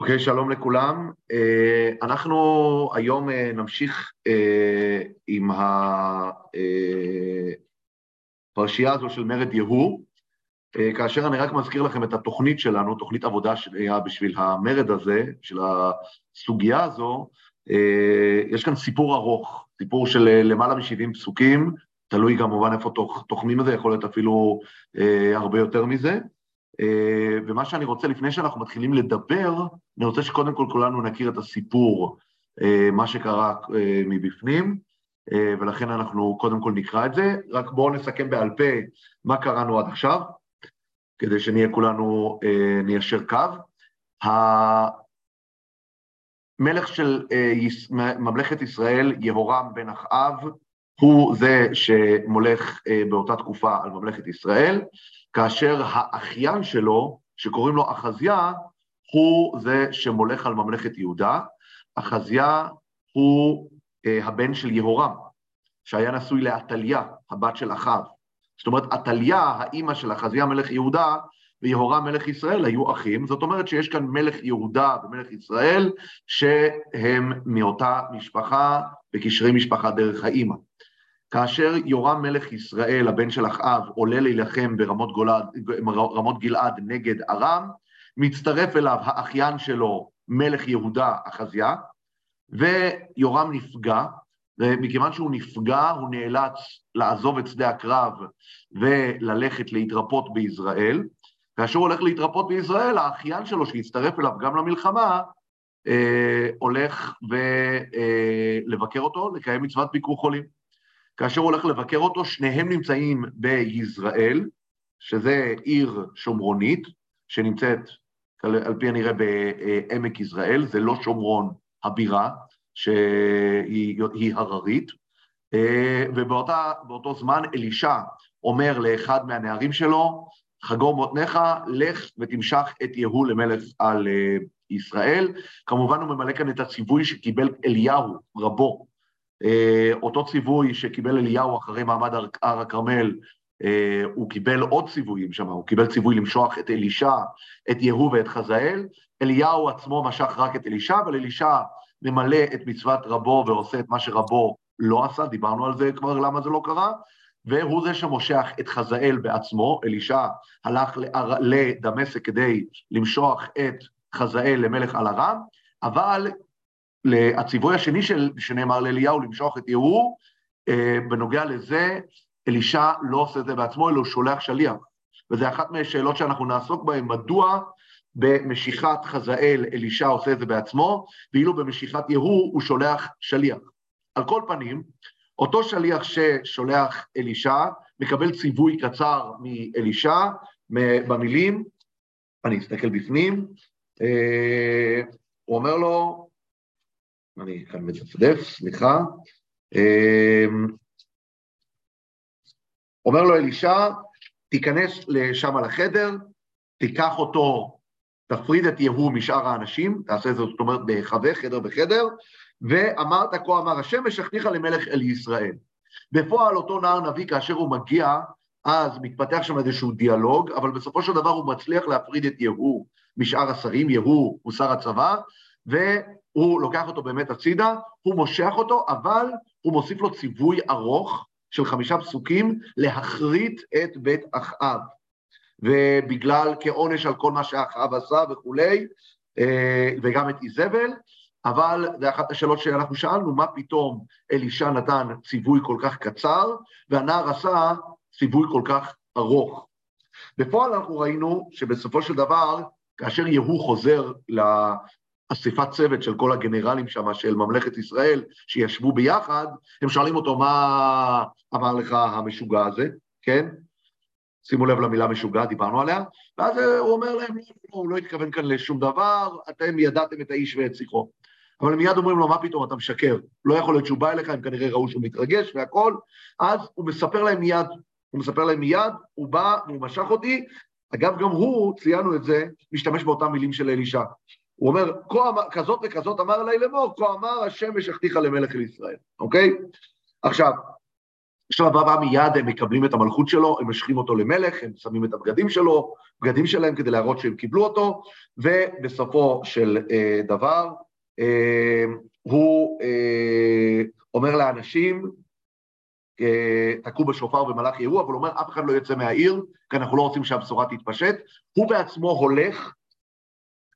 אוקיי, okay, שלום לכולם. Uh, אנחנו היום uh, נמשיך uh, עם הפרשייה הזו של מרד יהוא, כאשר אני רק מזכיר לכם את התוכנית שלנו, תוכנית עבודה שהיה בשביל המרד הזה, של הסוגיה הזו. יש כאן סיפור ארוך, סיפור של למעלה מ-70 פסוקים, תלוי כמובן איפה תוחמים את זה, יכול להיות אפילו הרבה יותר מזה. אה, ומה שאני רוצה, לפני שאנחנו מתחילים לדבר, אני רוצה שקודם כל כולנו נכיר את הסיפור, אה, מה שקרה אה, מבפנים, ולכן אנחנו קודם כל נקרא את זה. רק בואו נסכם בעל פה מה קראנו עד עכשיו, כדי שנהיה כולנו, ניישר קו. המלך של ממלכת ישראל, יהורם בן אחאב, הוא זה שמולך באותה תקופה על ממלכת ישראל. כאשר האחיין שלו, שקוראים לו אחזיה, הוא זה שמולך על ממלכת יהודה. אחזיה הוא אה, הבן של יהורם, שהיה נשוי לעתליה, הבת של אחאב. זאת אומרת, עתליה, האימא של אחזיה מלך יהודה, ויהורם מלך ישראל היו אחים, זאת אומרת שיש כאן מלך יהודה ומלך ישראל שהם מאותה משפחה, בקשרי משפחה דרך האימא. כאשר יורם מלך ישראל, הבן של אחאב, עולה להילחם ברמות גולד, גלעד נגד ארם, מצטרף אליו האחיין שלו, מלך יהודה, אחזיה, ויורם נפגע, ומכיוון שהוא נפגע, הוא נאלץ לעזוב את שדה הקרב וללכת להתרפות ביזרעאל. כאשר הוא הולך להתרפות ביזרעאל, האחיין שלו, שהצטרף אליו גם למלחמה, אה, הולך ולבקר אה, אותו, לקיים מצוות ביקור חולים. כאשר הוא הולך לבקר אותו, שניהם נמצאים ביזרעאל, שזה עיר שומרונית, שנמצאת על פי הנראה בעמק יזרעאל, זה לא שומרון הבירה, שהיא הררית, ובאותו זמן אלישע אומר לאחד מהנערים שלו, חגור מותניך, לך ותמשך את יהוא למלך על אה, ישראל. כמובן הוא ממלא כאן את הציווי שקיבל אליהו, רבו, אה, אותו ציווי שקיבל אליהו אחרי מעמד הר הכרמל, אה, הוא קיבל עוד ציוויים שם, הוא קיבל ציווי למשוח את אלישע, את יהוא ואת חזאל. אליהו עצמו משך רק את אלישע, אבל אלישע ממלא את מצוות רבו ועושה את מה שרבו לא עשה, דיברנו על זה כבר למה זה לא קרה, והוא זה שמושך את חזאל בעצמו, אלישע הלך לדמשק כדי למשוח את חזאל למלך על ארם, אבל הציווי השני של, שנאמר לאליהו, למשוך את יהוא, אה, בנוגע לזה, אלישע לא עושה את זה בעצמו, אלא הוא שולח שליח. וזו אחת מהשאלות שאנחנו נעסוק בהן, מדוע במשיכת חזאל אלישע עושה את זה בעצמו, ואילו במשיכת יהוא הוא שולח שליח. על כל פנים, אותו שליח ששולח אלישע, מקבל ציווי קצר מאלישע, במילים, אני אסתכל בפנים, אה, הוא אומר לו, אני כאן מדפדף, סליחה. אמ, אומר לו אלישע, תיכנס לשם לחדר, תיקח אותו, תפריד את יהוא משאר האנשים, תעשה זאת, זאת אומרת, בחווה, חדר בחדר, ואמרת, כה אמר השם, ושכניך למלך אל ישראל. בפועל אותו נער נביא, כאשר הוא מגיע, אז מתפתח שם איזשהו דיאלוג, אבל בסופו של דבר הוא מצליח להפריד את יהוא משאר השרים, יהוא הוא שר הצבא. הוא לוקח אותו באמת הצידה, הוא מושך אותו, אבל הוא מוסיף לו ציווי ארוך של חמישה פסוקים להכרית את בית אחאב. ובגלל כעונש על כל מה שאחאב עשה וכולי, אה, וגם את איזבל, אבל זה אחת השאלות שאנחנו שאלנו, מה פתאום אלישע נתן ציווי כל כך קצר, והנער עשה ציווי כל כך ארוך. בפועל אנחנו ראינו שבסופו של דבר, כאשר יהוא חוזר אספת צוות של כל הגנרלים שם, של ממלכת ישראל, שישבו ביחד, הם שואלים אותו, מה אמר לך המשוגע הזה, כן? שימו לב למילה משוגע, דיברנו עליה, ואז הוא אומר להם, לא, הוא לא התכוון כאן לשום דבר, אתם ידעתם את האיש ואת שיחו. אבל מיד אומרים לו, מה פתאום, אתה משקר. לא יכול להיות שהוא בא אליך, הם כנראה ראו שהוא מתרגש והכול, אז הוא מספר להם מיד, הוא מספר להם מיד, הוא בא והוא משך אותי, אגב, גם הוא, ציינו את זה, משתמש באותם מילים של אלישע. הוא אומר, כזאת וכזאת אמר אליי לאמור, כה אמר השם ושכתיך למלך לישראל, אוקיי? עכשיו, בשלב הבא מיד הם מקבלים את המלכות שלו, הם משכים אותו למלך, הם שמים את הבגדים שלו, בגדים שלהם כדי להראות שהם קיבלו אותו, ובסופו של אה, דבר, אה, הוא אה, אומר לאנשים, אה, תקעו בשופר במלאך יהוא, אבל הוא אומר, אף אחד לא יוצא מהעיר, כי אנחנו לא רוצים שהבשורה תתפשט. הוא בעצמו הולך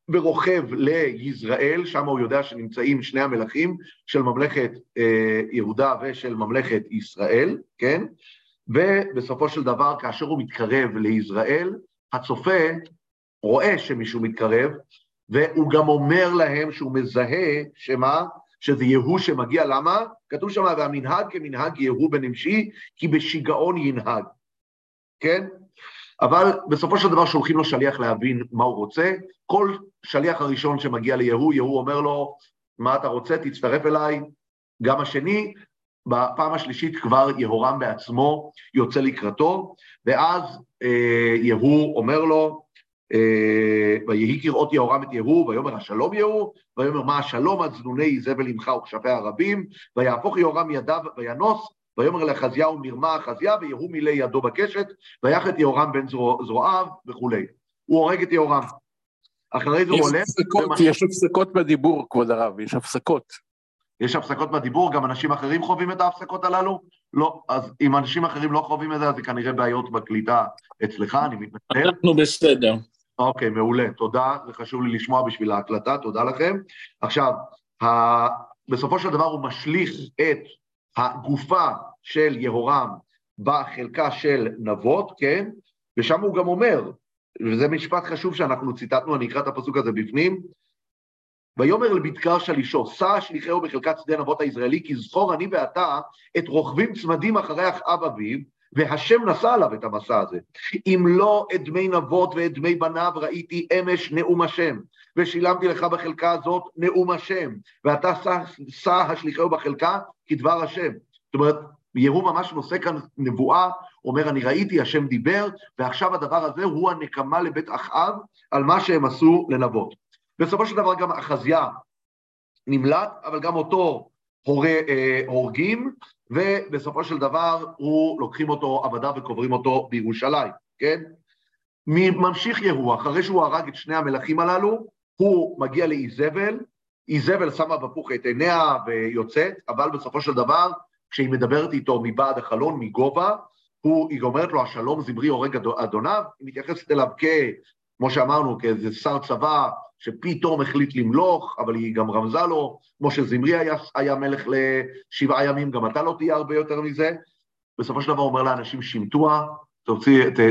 ורוכב ליזרעאל, שם הוא יודע שנמצאים שני המלכים של ממלכת אה, יהודה ושל ממלכת ישראל, כן? ובסופו של דבר, כאשר הוא מתקרב ליזרעאל, הצופה רואה שמישהו מתקרב, והוא גם אומר להם שהוא מזהה, שמה? שזה יהוא שמגיע, למה? כתוב שם, והמנהג כמנהג יהוא בן נמשי, כי בשיגעון ינהג, כן? אבל בסופו של דבר שולחים לו שליח להבין מה הוא רוצה. כל שליח הראשון שמגיע ליהוא, יהוא אומר לו, מה אתה רוצה? תצטרף אליי. גם השני, בפעם השלישית כבר יהורם בעצמו יוצא לקראתו, ואז אה, יהוא אומר לו, אה, ויהי כראות יהורם את יהוא, ויאמר השלום יהוא, ויאמר מה השלום עד זנוני איזבל עמך וכשפי הרבים, ויהפוך יהורם ידיו וינוס, ויאמר לחזיהו מרמה אחזיה, ויהוא מילא ידו בקשת, ויח את יהורם בן זרועיו וכולי. הוא הורג את יהורם. אחרי זה הוא עולה... יש הפסקות בדיבור, כבוד הרב, יש הפסקות. יש הפסקות בדיבור, גם אנשים אחרים חווים את ההפסקות הללו? לא. אז אם אנשים אחרים לא חווים את זה, אז זה כנראה בעיות בקליטה אצלך, אני מתנצל. אנחנו בסדר. אוקיי, מעולה, תודה, זה חשוב לי לשמוע בשביל ההקלטה, תודה לכם. עכשיו, ה... בסופו של דבר הוא משליך את הגופה של יהורם בחלקה של נבות, כן? ושם הוא גם אומר, וזה משפט חשוב שאנחנו ציטטנו, אני אקרא את הפסוק הזה בפנים, ויאמר לבדקר שלישו, שא שליחהו בחלקת שדה נבות הישראלי, כי זכור אני ואתה את רוכבים צמדים אחרי אחאב אביו, והשם נשא עליו את המסע הזה. אם לא את דמי נבות ואת דמי בניו ראיתי אמש נאום השם, ושילמתי לך בחלקה הזאת נאום השם, ואתה שא השליחהו בחלקה כדבר השם. זאת אומרת, יהוא ממש נושא כאן נבואה, אומר, אני ראיתי, השם דיבר, ועכשיו הדבר הזה הוא הנקמה לבית אחאב על מה שהם עשו לנבות. בסופו של דבר גם אחזיה נמלט, אבל גם אותו הור, אה, הורגים, ובסופו של דבר הוא, לוקחים אותו עבדה וקוברים אותו בירושלים, כן? ממשיך יהוא, אחרי שהוא הרג את שני המלכים הללו, הוא מגיע לאיזבל, איזבל שמה בפוך את עיניה ויוצאת, אבל בסופו של דבר, כשהיא מדברת איתו מבעד החלון, מגובה, הוא, היא אומרת לו, השלום זמרי הורג אדוניו, היא מתייחסת אליו כ... כמו שאמרנו, כאיזה שר צבא שפתאום החליט למלוך, אבל היא גם רמזה לו, כמו שזמרי היה, היה מלך לשבעה ימים, גם אתה לא תהיה הרבה יותר מזה. בסופו של דבר הוא אומר לאנשים, שימטוה,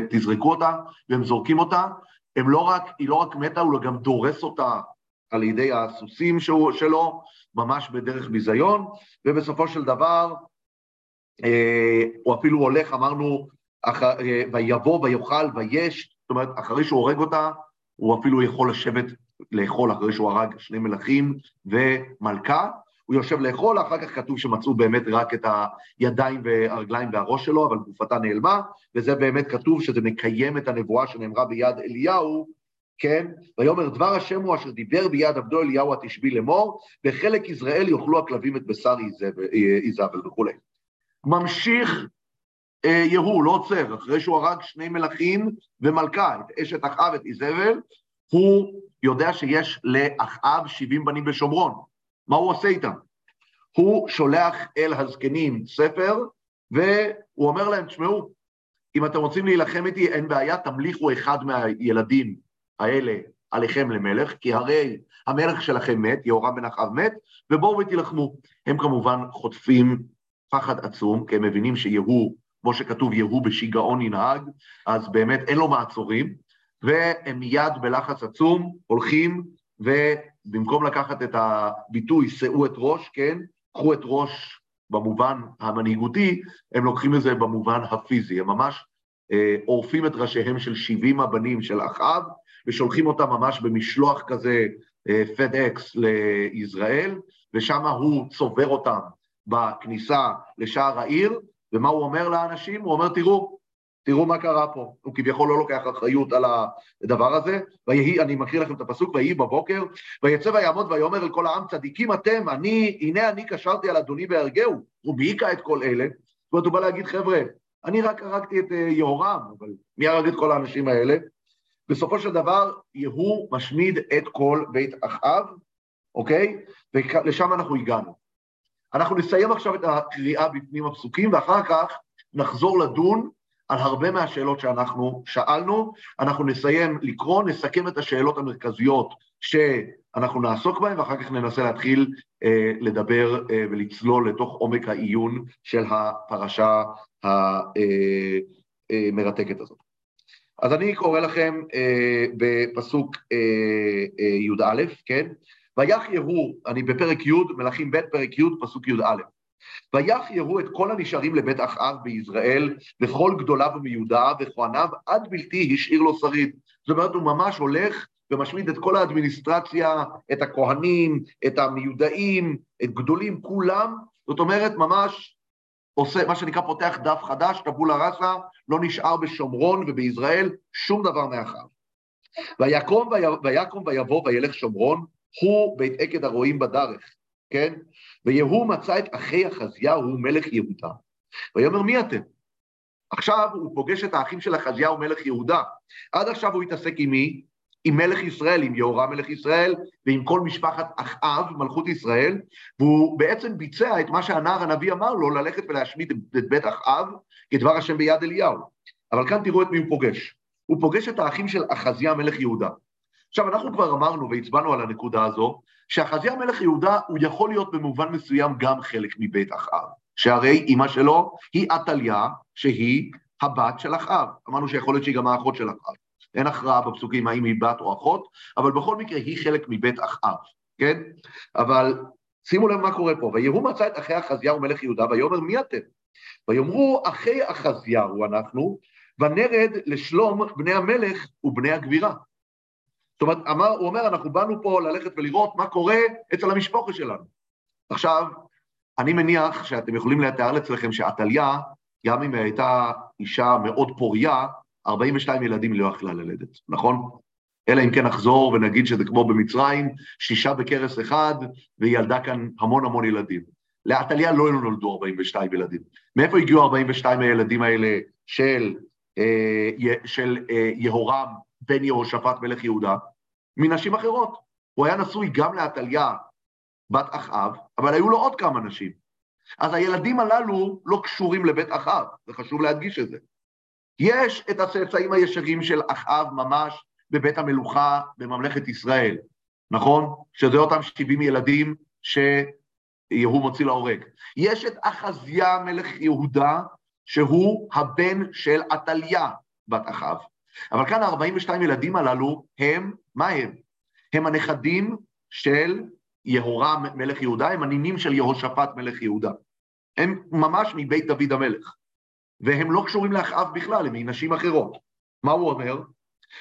תזרקו אותה, והם זורקים אותה. הם לא רק, היא לא רק מתה, הוא גם דורס אותה על ידי הסוסים שהוא, שלו, ממש בדרך ביזיון, ובסופו של דבר, אה, הוא אפילו הולך, אמרנו, אח, אה, ויבוא ויאכל ויש, זאת אומרת, אחרי שהוא הורג אותה, הוא אפילו יכול לשבת לאכול אחרי שהוא הרג שני מלכים ומלכה, הוא יושב לאכול, אחר כך כתוב שמצאו באמת רק את הידיים והרגליים והראש שלו, אבל גופתה נעלמה, וזה באמת כתוב שזה מקיים את הנבואה שנאמרה ביד אליהו, כן? ויאמר דבר השם הוא אשר דיבר ביד עבדו אליהו התשבי לאמור, בחלק יזרעאל יאכלו הכלבים את בשר איזבל וכולי. ממשיך אה, יהוא, לא עוצר, אחרי שהוא הרג שני מלכים ומלכה, את אשת אחאב, את איזבל, הוא יודע שיש לאחאב 70 בנים בשומרון. מה הוא עושה איתם? הוא שולח אל הזקנים ספר, והוא אומר להם, תשמעו, אם אתם רוצים להילחם איתי, אין בעיה, תמליכו אחד מהילדים האלה עליכם למלך, כי הרי המלך שלכם מת, יהורם בן אחאב מת, ובואו ותילחמו. הם כמובן חוטפים פחד עצום, כי הם מבינים שיהוא, כמו שכתוב, יהוא בשיגעון ינהג, אז באמת אין לו מעצורים, והם מיד בלחץ עצום הולכים, ובמקום לקחת את הביטוי שאו את ראש, כן, קחו את ראש במובן המנהיגותי, הם לוקחים את זה במובן הפיזי, הם ממש אה, עורפים את ראשיהם של 70 הבנים של אחאב, ושולחים אותם ממש במשלוח כזה, פד אה, אקס לישראל, ושם הוא צובר אותם בכניסה לשער העיר, ומה הוא אומר לאנשים? הוא אומר, תראו, תראו מה קרה פה, הוא כביכול לא לוקח אחריות על הדבר הזה, ויהי, אני מקריא לכם את הפסוק, ויהי בבוקר, ויצא ויעמוד ויאמר אל כל העם, צדיקים אתם, אני, הנה אני קשרתי על אדוני בהרגהו, הוא בהיכה את כל אלה, זאת אומרת, הוא בא להגיד, חבר'ה, אני רק הרגתי את אה, יהורם, אבל מי הרג את כל האנשים האלה? בסופו של דבר, יהוא משמיד את כל בית אחאב, אוקיי? ולשם אנחנו הגענו. אנחנו נסיים עכשיו את הקריאה בפנים הפסוקים, ואחר כך נחזור לדון על הרבה מהשאלות שאנחנו שאלנו. אנחנו נסיים לקרוא, נסכם את השאלות המרכזיות שאנחנו נעסוק בהן, ואחר כך ננסה להתחיל אה, לדבר אה, ולצלול לתוך עומק העיון של הפרשה המרתקת אה, אה, הזאת. אז אני קורא לכם אה, בפסוק אה, אה, י"א, כן? ויח יהוא, אני בפרק י', מלכים ב', פרק י', פסוק י"א. ויח יהוא את כל הנשארים לבית אחאב ביזרעאל, וכל גדוליו ומיודעיו וכהניו, עד בלתי השאיר לו שריד. זאת אומרת, הוא ממש הולך ומשמיד את כל האדמיניסטרציה, את הכהנים, את המיודעים, את גדולים, כולם, זאת אומרת, ממש עושה, מה שנקרא, פותח דף חדש, טבולה ראסה, לא נשאר בשומרון וביזרעאל שום דבר מאחר. ויקום, ויקום ויבוא וילך שומרון, הוא בית עקד הרועים בדרך, כן? ויהוא מצא את אחי אחזיהו, מלך יהודה. ויאמר, מי אתם? עכשיו הוא פוגש את האחים של אחזיהו, מלך יהודה. עד עכשיו הוא התעסק עם מי? עם מלך ישראל, עם יהורם מלך ישראל, ועם כל משפחת אחאב, מלכות ישראל, והוא בעצם ביצע את מה שהנער הנביא אמר לו, ללכת ולהשמיד את בית אחאב, כדבר השם ביד אליהו. אבל כאן תראו את מי הוא פוגש. הוא פוגש את האחים של אחזיה מלך יהודה. עכשיו, אנחנו כבר אמרנו והצבענו על הנקודה הזו, שאחזיה מלך יהודה הוא יכול להיות במובן מסוים גם חלק מבית אחאב, שהרי אימא שלו היא עתליה, שהיא הבת של אחאב. אמרנו שיכול להיות שהיא גם האחות של אחאב. אין הכרעה בפסוקים האם היא בת או אחות, אבל בכל מקרה היא חלק מבית אחאב, כן? אבל שימו לב מה קורה פה, ויהוא מצא את אחי אחזיהו מלך יהודה, ויאמר מי אתם? ויאמרו אחי אחזיהו אנחנו, ונרד לשלום בני המלך ובני הגבירה. זאת אומרת, אמר, הוא אומר, אנחנו באנו פה ללכת ולראות מה קורה אצל המשפחה שלנו. עכשיו, אני מניח שאתם יכולים לתאר לעצמכם שעתליה, גם אם היא הייתה אישה מאוד פוריה, 42 ילדים לא יכלה ללדת, נכון? אלא אם כן נחזור ונגיד שזה כמו במצרים, שישה בכרס אחד, והיא ילדה כאן המון המון ילדים. לעתליה לא נולדו 42 ילדים. מאיפה הגיעו 42 הילדים האלה של, אה, של אה, יהורם בן יהושפט מלך יהודה? מנשים אחרות. הוא היה נשוי גם לעתליה, בת אחאב, אבל היו לו עוד כמה נשים. אז הילדים הללו לא קשורים לבית אחאב, זה חשוב להדגיש את זה. יש את הצאצאים הישרים של אחאב ממש בבית המלוכה בממלכת ישראל, נכון? שזה אותם 70 ילדים שיהוא מוציא להורג. יש את אחזיה מלך יהודה, שהוא הבן של עתליה בת אחאב. אבל כאן ה-42 ילדים הללו הם, מה הם? הם הנכדים של יהורם מלך יהודה, הם הנינים של יהושפט מלך יהודה. הם ממש מבית דוד המלך. והם לא קשורים לאחאב בכלל, הם מנשים אחרות. מה הוא אומר?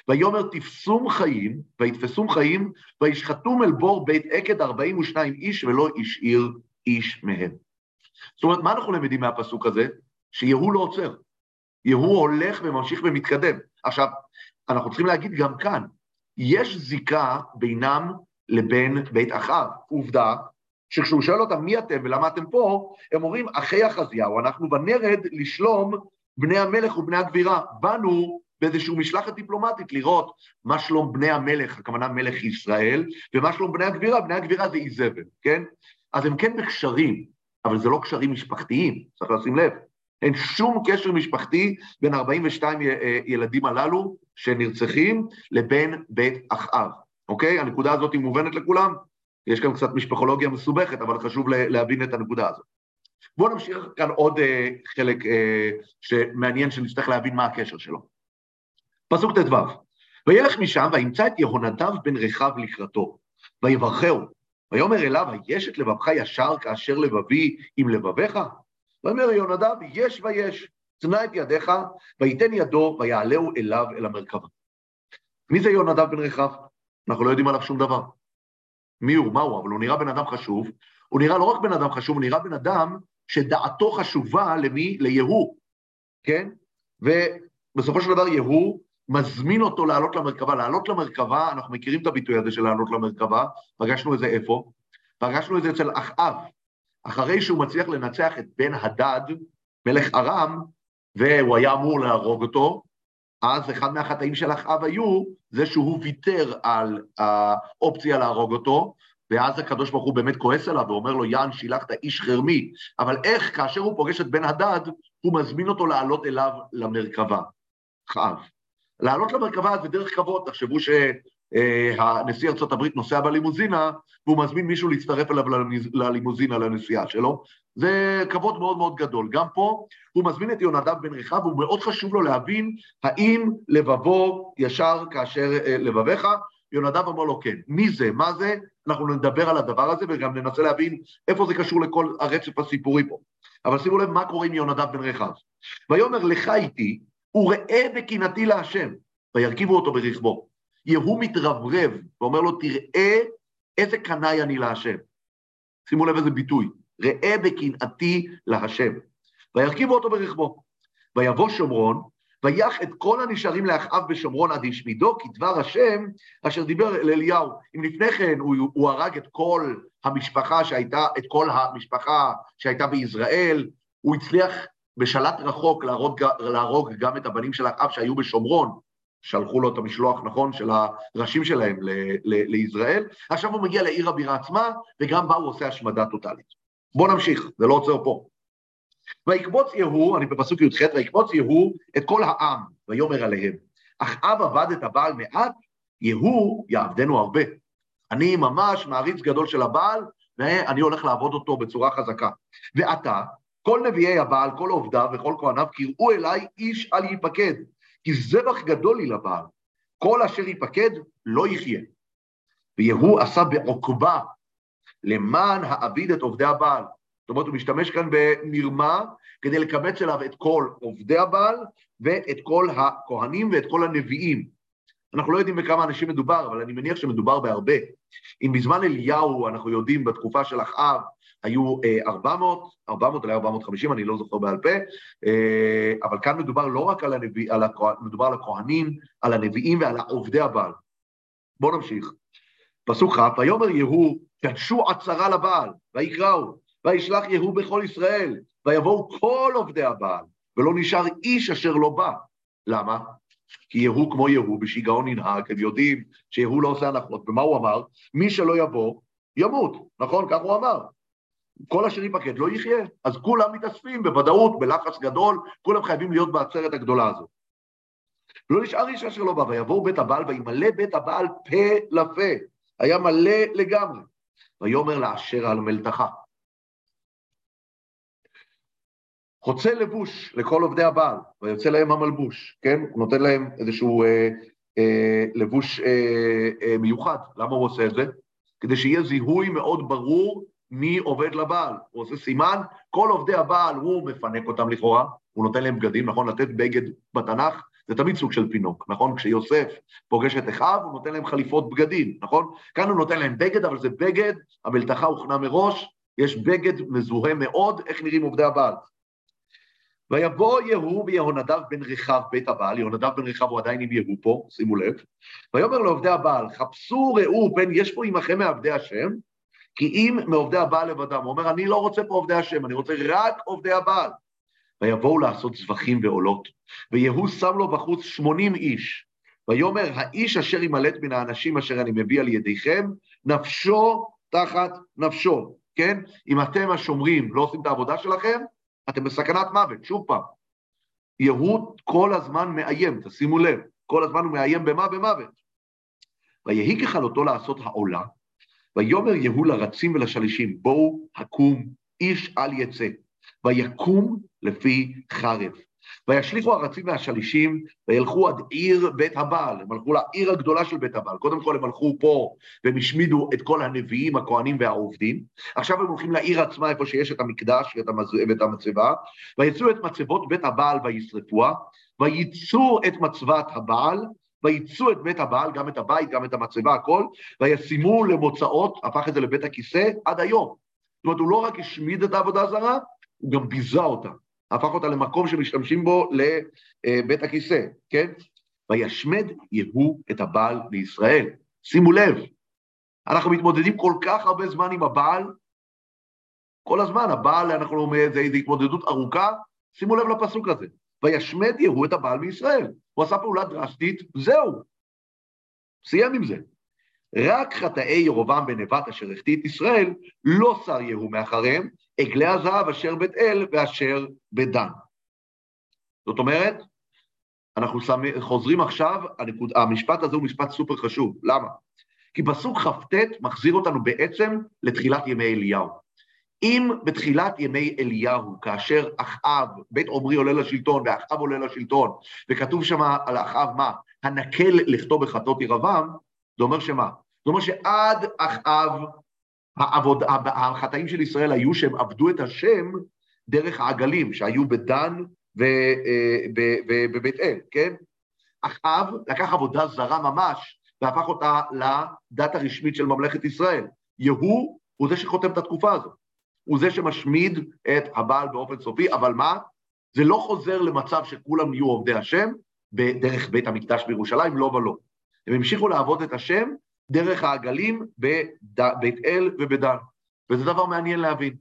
ויאמר תפסום חיים, ויתפסום חיים, וישחטום אל בור בית עקד 42 איש, ולא השאיר איש מהם. זאת אומרת, מה אנחנו למדים מהפסוק הזה? שיהוא לא עוצר. יהוא הולך וממשיך ומתקדם. עכשיו, אנחנו צריכים להגיד גם כאן, יש זיקה בינם לבין בית אחאב. עובדה שכשהוא שואל אותם מי אתם ולמה אתם פה, הם אומרים, אחי אחזיהו, אנחנו בנרד לשלום בני המלך ובני הגבירה. באנו באיזושהי משלחת דיפלומטית לראות מה שלום בני המלך, הכוונה מלך ישראל, ומה שלום בני הגבירה, בני הגבירה זה איזבל, כן? אז הם כן בקשרים, אבל זה לא קשרים משפחתיים, צריך לשים לב. אין שום קשר משפחתי בין 42 ילדים הללו שנרצחים לבין בית אחאב, אוקיי? הנקודה הזאת היא מובנת לכולם? יש כאן קצת משפחולוגיה מסובכת, אבל חשוב להבין את הנקודה הזאת. בואו נמשיך כאן עוד uh, חלק uh, שמעניין שנצטרך להבין מה הקשר שלו. פסוק ט"ו: וילך משם וימצא את יהונדב בן רחב לקראתו, ויברכהו, ויאמר אליו, היש את לבבך ישר כאשר לבבי עם לבביך? ויאמר יהונדב, יש ויש, צנע את ידיך, וייתן ידו, ויעלהו אליו אל המרכבה. מי זה יהונדב בן רחב? אנחנו לא יודעים עליו שום דבר. מי הוא, מה הוא, אבל הוא נראה בן אדם חשוב, הוא נראה לא רק בן אדם חשוב, הוא נראה בן אדם שדעתו חשובה למי? ליהוא, כן? ובסופו של דבר יהוא מזמין אותו לעלות למרכבה. לעלות למרכבה, אנחנו מכירים את הביטוי הזה של לעלות למרכבה, פגשנו את זה איפה? פגשנו את זה אצל אחאב. אחרי שהוא מצליח לנצח את בן הדד, מלך ארם, והוא היה אמור להרוג אותו, אז אחד מהחטאים של אחאב היו זה שהוא ויתר על האופציה להרוג אותו, ואז הקדוש ברוך הוא באמת כועס עליו ואומר לו, יען שילחת איש חרמי, אבל איך כאשר הוא פוגש את בן הדד, הוא מזמין אותו לעלות אליו למרכבה, אחאב. לעלות למרכבה זה דרך כבוד, תחשבו שהנשיא ארצות הברית נוסע בלימוזינה, והוא מזמין מישהו להצטרף אליו ללימוזינה, לנסיעה שלו, זה כבוד מאוד מאוד גדול. גם פה הוא מזמין את יונדב בן רחב, והוא מאוד חשוב לו להבין האם לבבו ישר כאשר אה, לבביך. יונדב אמר לו כן. מי זה? מה זה? אנחנו נדבר על הדבר הזה וגם ננסה להבין איפה זה קשור לכל הרצף הסיפורי פה. אבל שימו לב מה קורה עם יונדב בן רחב. ויאמר לך איתי, וראה בקנאתי להשם, וירכיבו אותו ברכבו. יהוא מתרברב ואומר לו, תראה איזה קנאי אני להשם. שימו לב איזה ביטוי, ראה בקנאתי להשם. וירכיבו אותו ברכבו. ויבוא שומרון, ויח את כל הנשארים לאחאב בשומרון עד השמידו, כי דבר השם אשר דיבר אל אליהו. אם לפני כן הוא, הוא הרג את כל המשפחה שהייתה, את כל המשפחה שהייתה בישראל, הוא הצליח בשלט רחוק להרוג, להרוג גם את הבנים של אחאב שהיו בשומרון, שלחו לו את המשלוח, נכון, של הראשים שלהם ל, ל, לישראל, עכשיו הוא מגיע לעיר הבירה עצמה, וגם בה הוא עושה השמדה טוטאלית. בואו נמשיך, זה לא עוצר פה. ויקבוץ יהוא, אני בפסוק י"ח, ויקבוץ יהוא את כל העם, ויאמר עליהם, אך אב עבד את הבעל מעט, יהוא יעבדנו הרבה. אני ממש מעריץ גדול של הבעל, ואני הולך לעבוד אותו בצורה חזקה. ועתה, כל נביאי הבעל, כל עובדיו וכל כהניו, קראו אליי איש אל ייפקד, כי זבח גדול לי לבעל. כל אשר ייפקד לא יחיה. ויהוא עשה בעוקבה למען האביד את עובדי הבעל. זאת אומרת, הוא משתמש כאן במרמה כדי לקבץ אליו את כל עובדי הבעל ואת כל הכהנים ואת כל הנביאים. אנחנו לא יודעים בכמה אנשים מדובר, אבל אני מניח שמדובר בהרבה. אם בזמן אליהו, אנחנו יודעים, בתקופה של אחאב, היו 400, אה, 400 אולי 450, אני לא זוכר בעל פה, אה, אבל כאן מדובר לא רק על הנביא, על הכוח, מדובר על הכהנים, על הנביאים ועל עובדי הבעל. בואו נמשיך. פסוק כ', ויאמר יהוא, קדשו עצרה לבעל, ויקראו, וישלח יהוא בכל ישראל, ויבואו כל עובדי הבעל, ולא נשאר איש אשר לא בא. למה? כי יהוא כמו יהוא, בשיגעון ינהג, הם יודעים שיהוא לא עושה הנחות. ומה הוא אמר? מי שלא יבוא, ימות, נכון? כך הוא אמר. כל אשר ייפקד לא יחיה. אז כולם מתאספים בוודאות, בלחץ גדול, כולם חייבים להיות בעצרת הגדולה הזאת. לא נשאר איש אשר לא בא, ויבואו בית הבעל, וימלא בית הבעל פה לפה. היה מלא לגמרי. ויאמר לאשר על מלתחה. חוצה לבוש לכל עובדי הבעל, ויוצא להם המלבוש, כן? הוא נותן להם איזשהו אה, אה, לבוש אה, אה, מיוחד. למה הוא עושה את זה? כדי שיהיה זיהוי מאוד ברור מי עובד לבעל. הוא עושה סימן, כל עובדי הבעל, הוא מפנק אותם לכאורה, הוא נותן להם בגדים, נכון? לתת בגד בתנ"ך זה תמיד סוג של פינוק, נכון? כשיוסף פוגש את אחיו, הוא נותן להם חליפות בגדים, נכון? כאן הוא נותן להם בגד, אבל זה בגד, המלתחה הוכנה מראש, יש בגד מזוהה מאוד, איך נראים עובדי הבעל. ויבוא יהוא ויהונדב בן רחב בית הבעל, יהונדב בן רחב הוא עדיין עם יהוא פה, שימו לב, ויאמר לעובדי הבעל, חפשו ראו פן יש פה עמכם מעבדי השם, כי אם מעובדי הבעל לבדם, הוא אומר, אני לא רוצה פה עובדי השם, אני רוצה רק עובדי הבעל. ויבואו לעשות זבחים ועולות, ויהוא שם לו בחוץ שמונים איש, ויאמר, האיש אשר ימלט מן האנשים אשר אני מביא על ידיכם, נפשו תחת נפשו, כן? אם אתם השומרים לא עושים את העבודה שלכם, אתם בסכנת מוות, שוב פעם. יהוד כל הזמן מאיים, תשימו לב, כל הזמן הוא מאיים במה? במוות. ויהי ככלותו לעשות העולה, ויאמר יהוא לרצים ולשלישים, בואו הקום, איש אל יצא, ויקום לפי חרב. וישליכו הרצים והשלישים, וילכו עד עיר בית הבעל, הם הלכו לעיר הגדולה של בית הבעל. קודם כל הם הלכו פה, והם השמידו את כל הנביאים, הכהנים והעובדים. עכשיו הם הולכים לעיר עצמה, איפה שיש את המקדש ואת, המז... ואת המצבה, ויצאו את מצבות בית הבעל וישרפוה, וייצאו את מצבת הבעל, וייצאו את בית הבעל, גם את הבית, גם את המצבה, הכל, וישימו למוצאות, הפך את זה לבית הכיסא, עד היום. זאת אומרת, הוא לא רק השמיד את העבודה הזרה, הוא גם ביזה אותה. הפך אותה למקום שמשתמשים בו לבית הכיסא, כן? וישמד יהוא את הבעל בישראל. שימו לב, אנחנו מתמודדים כל כך הרבה זמן עם הבעל, כל הזמן, הבעל, אנחנו אומרים, זה התמודדות ארוכה, שימו לב לפסוק הזה, וישמד יהוא את הבעל מישראל. הוא עשה פעולה דרסטית, זהו. סיים עם זה. רק חטאי ירובעם בן נבט אשר החטיא את ישראל, לא שר יהוא מאחריהם, עגלי הזהב אשר בית אל ואשר בדן. זאת אומרת, אנחנו שמי, חוזרים עכשיו, הנקוד, המשפט הזה הוא משפט סופר חשוב. למה? כי פסוק כ"ט מחזיר אותנו בעצם לתחילת ימי אליהו. אם בתחילת ימי אליהו, כאשר אחאב, בית עומרי עולה לשלטון ואחאב עולה לשלטון, וכתוב שם על אחאב מה? הנקל לכתוב בחטות ירבעם, זה אומר שמה? זה אומר שעד אחאב, העבוד, החטאים של ישראל היו שהם עבדו את השם דרך העגלים שהיו בדן ובבית אל, כן? אחאב לקח עבודה זרה ממש והפך אותה לדת הרשמית של ממלכת ישראל. יהוא הוא זה שחותם את התקופה הזאת. הוא זה שמשמיד את הבעל באופן סופי, אבל מה? זה לא חוזר למצב שכולם יהיו עובדי השם בדרך בית המקדש בירושלים, לא ולא. הם המשיכו לעבוד את השם דרך העגלים בבית אל ובדן. וזה דבר מעניין להבין.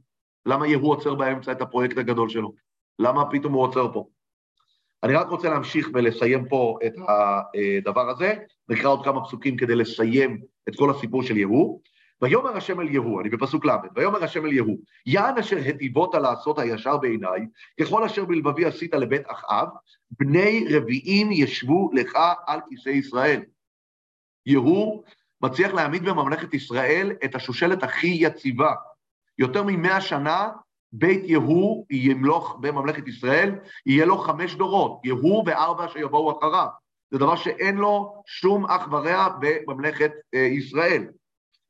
למה יהוא עוצר באמצע את הפרויקט הגדול שלו? למה פתאום הוא עוצר פה? אני רק רוצה להמשיך ולסיים פה את הדבר הזה, נקרא עוד כמה פסוקים כדי לסיים את כל הסיפור של יהוא. ויאמר השם אל יהוא, אני בפסוק ל', ויאמר השם אל יהוא, יען אשר היטיבות לעשות הישר בעיניי, ככל אשר בלבבי עשית לבית אחאב, בני רביעים ישבו לך על כיסא ישראל. יהוא מצליח להעמיד בממלכת ישראל את השושלת הכי יציבה. יותר ממאה שנה בית יהוא ימלוך בממלכת ישראל, יהיה לו חמש דורות, יהוא וארבע שיבואו אחריו. זה דבר שאין לו שום אח ורע בממלכת אה, ישראל.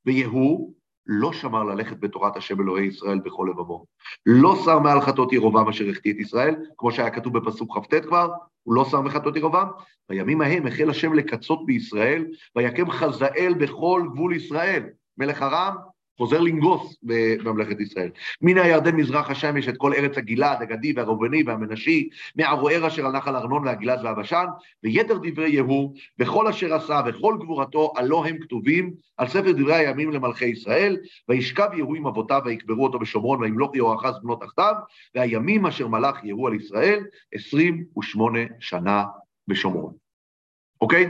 ויהוא לא שמר ללכת בתורת השם אלוהי ישראל בכל לבבו. לא שר מעל חטאות ירובעם אשר החטיא את ישראל, כמו שהיה כתוב בפסוק כ"ט כבר, הוא לא שר מחטאות ירובעם. בימים ההם החל השם לקצות בישראל, ויקם חזאל בכל גבול ישראל. מלך ארם חוזר לנגוס בממלכת ישראל. מן הירדן מזרח השמש את כל ארץ הגלעד, הגדי והראובני והמנשי, מהרוער אשר על נחל ארנון והגלעד והבשן, ויתר דברי יהוא, וכל אשר עשה וכל גבורתו, הלא הם כתובים על ספר דברי הימים למלכי ישראל, וישכב יהוא עם אבותיו ויקברו אותו בשומרון, וימלוך יהואחז בנו תחתיו, והימים אשר מלך יהוא על ישראל, עשרים ושמונה שנה בשומרון. אוקיי?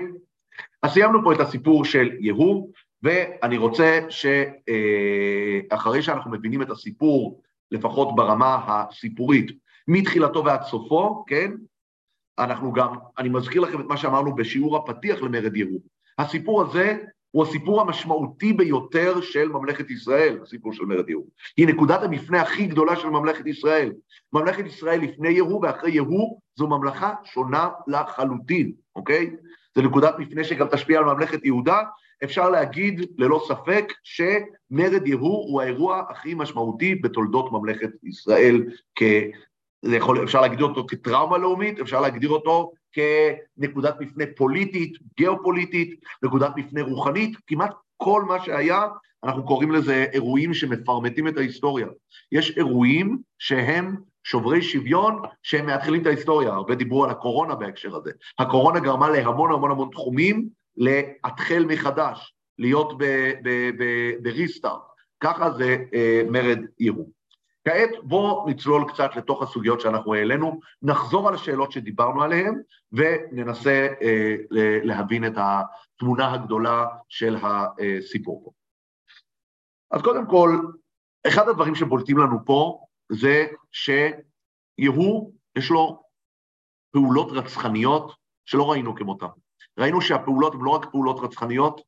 אז סיימנו פה את הסיפור של יהוא, ואני רוצה שאחרי שאנחנו מבינים את הסיפור, לפחות ברמה הסיפורית, מתחילתו ועד סופו, כן? אנחנו גם, אני מזכיר לכם את מה שאמרנו בשיעור הפתיח למרד יהוא. הסיפור הזה הוא הסיפור המשמעותי ביותר של ממלכת ישראל, הסיפור של מרד יהוא. היא נקודת המפנה הכי גדולה של ממלכת ישראל. ממלכת ישראל לפני יהוא ואחרי יהוא זו ממלכה שונה לחלוטין, אוקיי? זו נקודת מפנה שגם תשפיע על ממלכת יהודה, אפשר להגיד ללא ספק שמרד יהוא הוא האירוע הכי משמעותי בתולדות ממלכת ישראל, כ... יכול, אפשר להגדיר אותו כטראומה לאומית, אפשר להגדיר אותו כנקודת מפנה פוליטית, גיאופוליטית, נקודת מפנה רוחנית, כמעט כל מה שהיה, אנחנו קוראים לזה אירועים שמפרמטים את ההיסטוריה. יש אירועים שהם שוברי שוויון שהם מאתחילים את ההיסטוריה, הרבה דיברו על הקורונה בהקשר הזה. הקורונה גרמה להמון המון המון תחומים להתחל מחדש, להיות בריסטארט. ככה זה אה, מרד יהוא. כעת בואו נצלול קצת לתוך הסוגיות שאנחנו העלינו, נחזור על השאלות שדיברנו עליהן וננסה אה, להבין את התמונה הגדולה של הסיפור פה. אז קודם כל, אחד הדברים שבולטים לנו פה זה שיהוא, יש לו פעולות רצחניות שלא ראינו כמותם. ראינו שהפעולות הן לא רק פעולות רצחניות,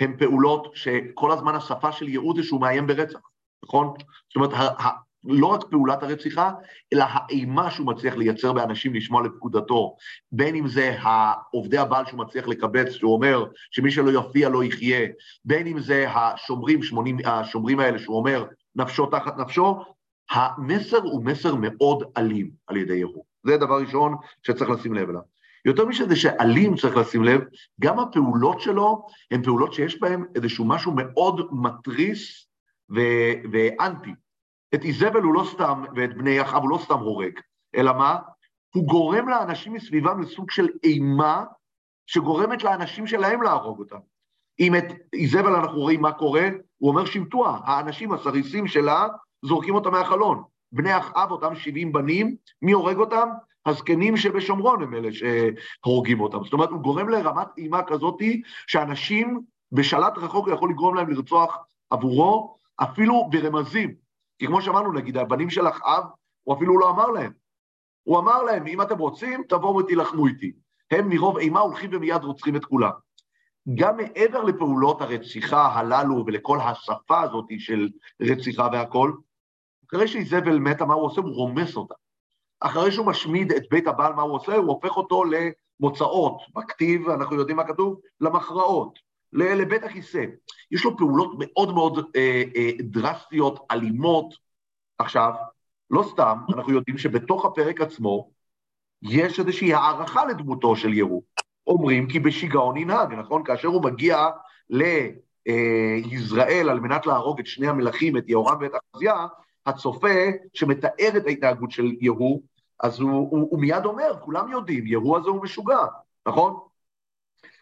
הן פעולות שכל הזמן השפה של ייעוד זה שהוא מאיים ברצח, נכון? זאת אומרת, לא רק פעולת הרציחה, אלא האימה שהוא מצליח לייצר באנשים לשמוע לפקודתו, בין אם זה עובדי הבעל שהוא מצליח לקבץ, שהוא אומר שמי שלא יופיע לא יחיה, בין אם זה השומרים, שמונים, השומרים האלה שהוא אומר נפשו תחת נפשו, המסר הוא מסר מאוד אלים על ידי יהוא. זה דבר ראשון שצריך לשים לב אליו. יותר משזה שאלים צריך לשים לב, גם הפעולות שלו הן פעולות שיש בהן איזשהו משהו מאוד מתריס ו- ואנטי. את איזבל הוא לא סתם, ואת בני אחאב הוא לא סתם הורג, אלא מה? הוא גורם לאנשים מסביבם לסוג של אימה שגורמת לאנשים שלהם להרוג אותם. אם את איזבל אנחנו רואים מה קורה, הוא אומר שבטוה, האנשים הסריסים שלה זורקים אותה מהחלון. בני אחאב, אותם 70 בנים, מי הורג אותם? הזקנים שבשומרון הם אלה שהורגים אותם. זאת אומרת, הוא גורם לרמת אימה כזאתי, שאנשים בשלט רחוק יכול לגרום להם לרצוח עבורו, אפילו ברמזים. כי כמו שאמרנו, נגיד, הבנים של אחאב, הוא אפילו לא אמר להם. הוא אמר להם, אם אתם רוצים, תבואו ותילחמו איתי. הם מרוב אימה הולכים ומיד רוצחים את כולם. גם מעבר לפעולות הרציחה הללו ולכל השפה הזאת של רציחה והכול, אחרי שאיזבל מתה, מה הוא עושה? הוא רומס אותה. אחרי שהוא משמיד את בית הבעל, מה הוא עושה? הוא הופך אותו למוצאות. בכתיב, אנחנו יודעים מה כתוב? למכרעות, לבית הכיסא. יש לו פעולות מאוד מאוד אה, אה, דרסטיות, אלימות. עכשיו, לא סתם, אנחנו יודעים שבתוך הפרק עצמו יש איזושהי הערכה לדמותו של ירו. אומרים כי בשיגעון ינהג, נכון? כאשר הוא מגיע ליזרעאל על מנת להרוג את שני המלכים, את יהורם ואת אחזיה, הצופה שמתאר את ההתנהגות של יהוא, אז הוא, הוא, הוא מיד אומר, כולם יודעים, יהוא הזה הוא משוגע, נכון?